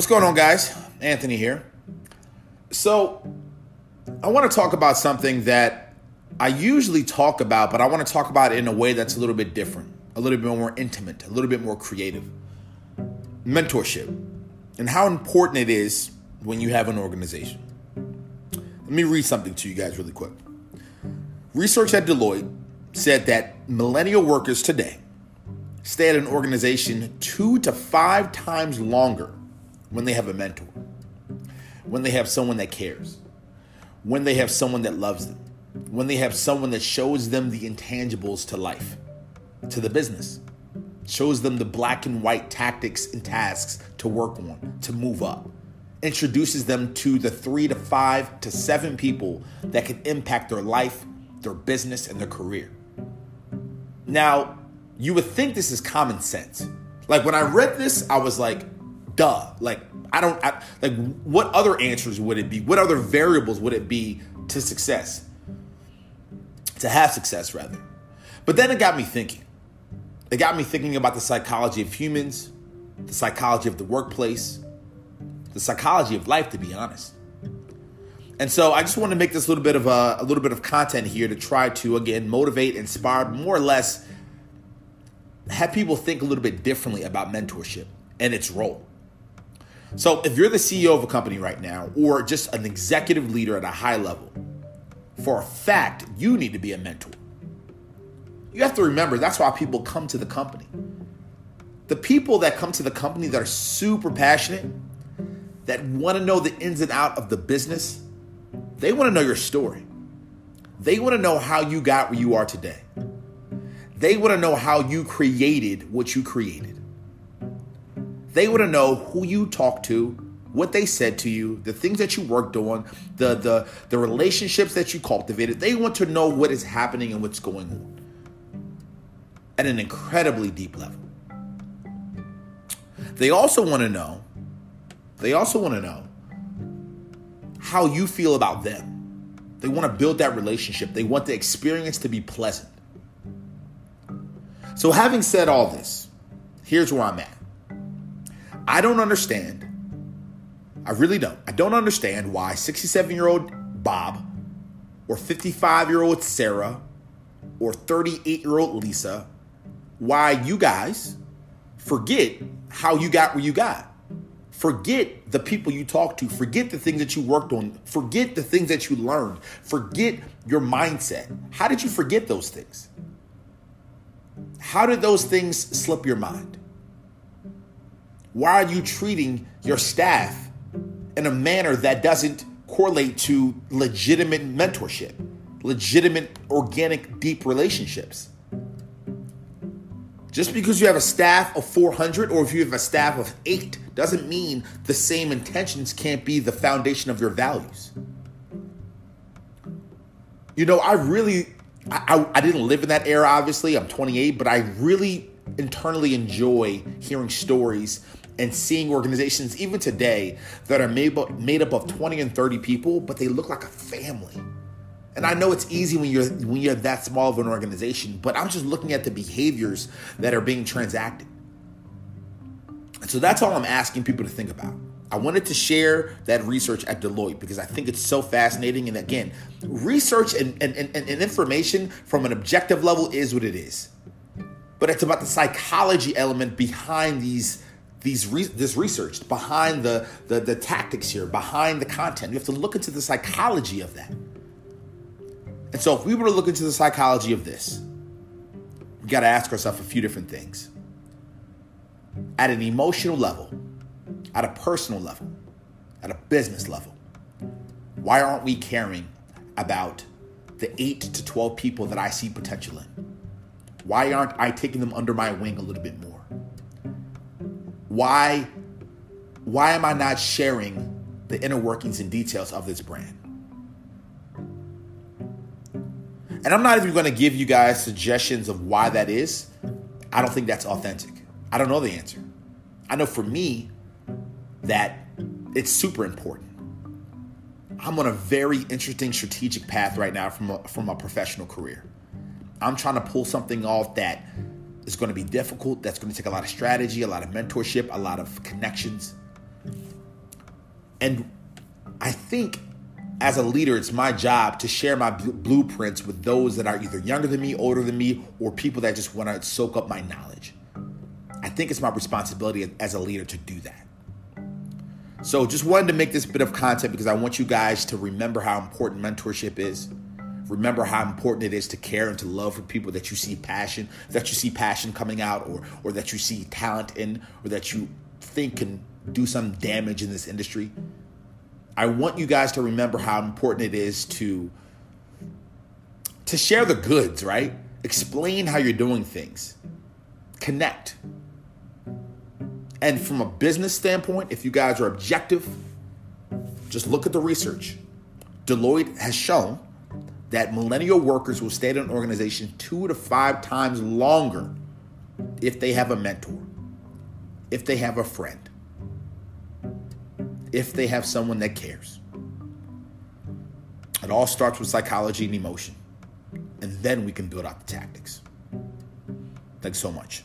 What's going on, guys? Anthony here. So, I want to talk about something that I usually talk about, but I want to talk about it in a way that's a little bit different, a little bit more intimate, a little bit more creative. Mentorship and how important it is when you have an organization. Let me read something to you guys really quick. Research at Deloitte said that millennial workers today stay at an organization two to five times longer when they have a mentor, when they have someone that cares, when they have someone that loves them, when they have someone that shows them the intangibles to life, to the business, shows them the black and white tactics and tasks to work on, to move up, introduces them to the three to five to seven people that can impact their life, their business, and their career. Now, you would think this is common sense. Like when I read this, I was like, duh. Like, I don't, I, like, what other answers would it be? What other variables would it be to success? To have success, rather. But then it got me thinking. It got me thinking about the psychology of humans, the psychology of the workplace, the psychology of life, to be honest. And so I just want to make this little bit of a, a little bit of content here to try to again motivate, inspire, more or less have people think a little bit differently about mentorship and its role. So, if you're the CEO of a company right now, or just an executive leader at a high level, for a fact, you need to be a mentor. You have to remember that's why people come to the company. The people that come to the company that are super passionate, that want to know the ins and out of the business, they want to know your story. They want to know how you got where you are today. They want to know how you created what you created. They want to know who you talked to, what they said to you, the things that you worked on, the the the relationships that you cultivated. They want to know what is happening and what's going on at an incredibly deep level. They also want to know they also want to know how you feel about them. They want to build that relationship. They want the experience to be pleasant. So, having said all this, here's where I'm at. I don't understand. I really don't. I don't understand why 67 year old Bob, or 55 year old Sarah, or 38 year old Lisa, why you guys forget how you got where you got. Forget the people you talked to. Forget the things that you worked on. Forget the things that you learned. Forget your mindset. How did you forget those things? How did those things slip your mind? Why are you treating your staff in a manner that doesn't correlate to legitimate mentorship, legitimate, organic, deep relationships? Just because you have a staff of 400 or if you have a staff of eight doesn't mean the same intentions can't be the foundation of your values. You know, I really I, I, didn't live in that era, obviously. I'm 28, but I really internally enjoy hearing stories and seeing organizations, even today, that are made up, made up of 20 and 30 people, but they look like a family. And I know it's easy when you're when you're that small of an organization, but I'm just looking at the behaviors that are being transacted. So that's all I'm asking people to think about. I wanted to share that research at Deloitte because I think it's so fascinating. And again, research and, and, and, and, information from an objective level is what it is. But it's about the psychology element behind these these re- this research, behind the, the the tactics here, behind the content. You have to look into the psychology of that. And so if we were to look into the psychology of this, we got to ask ourselves a few different things. At an emotional level, at a personal level, at a business level? Why aren't we caring about the 8 to 12 people that I see potential in? Why aren't I taking them under my wing a little bit more? Why why am I not sharing the inner workings and details of this brand? And I'm not even going to give you guys suggestions of why that is. I don't think that's authentic. I don't know the answer. I know for me, that it's super important. I'm on a very interesting strategic path right now from a, from a professional career. I'm trying to pull something off that is going to be difficult, that's going to take a lot of strategy, a lot of mentorship, a lot of connections. And I think as a leader, it's my job to share my blueprints with those that are either younger than me, older than me, or people that just want to soak up my knowledge. I think it's my responsibility as a leader to do that. So just wanted to make this bit of content because I want you guys to remember how important mentorship is. Remember how important it is to care and to love for people that you see passion, that you see passion coming out or or that you see talent in or that you think can do some damage in this industry. I want you guys to remember how important it is to to share the goods, right? Explain how you're doing things. Connect. And from a business standpoint, if you guys are objective, just look at the research. Deloitte has shown that millennial workers will stay at an organization two to five times longer if they have a mentor, if they have a friend, if they have someone that cares. It all starts with psychology and emotion. And then we can build out the tactics. Thanks so much.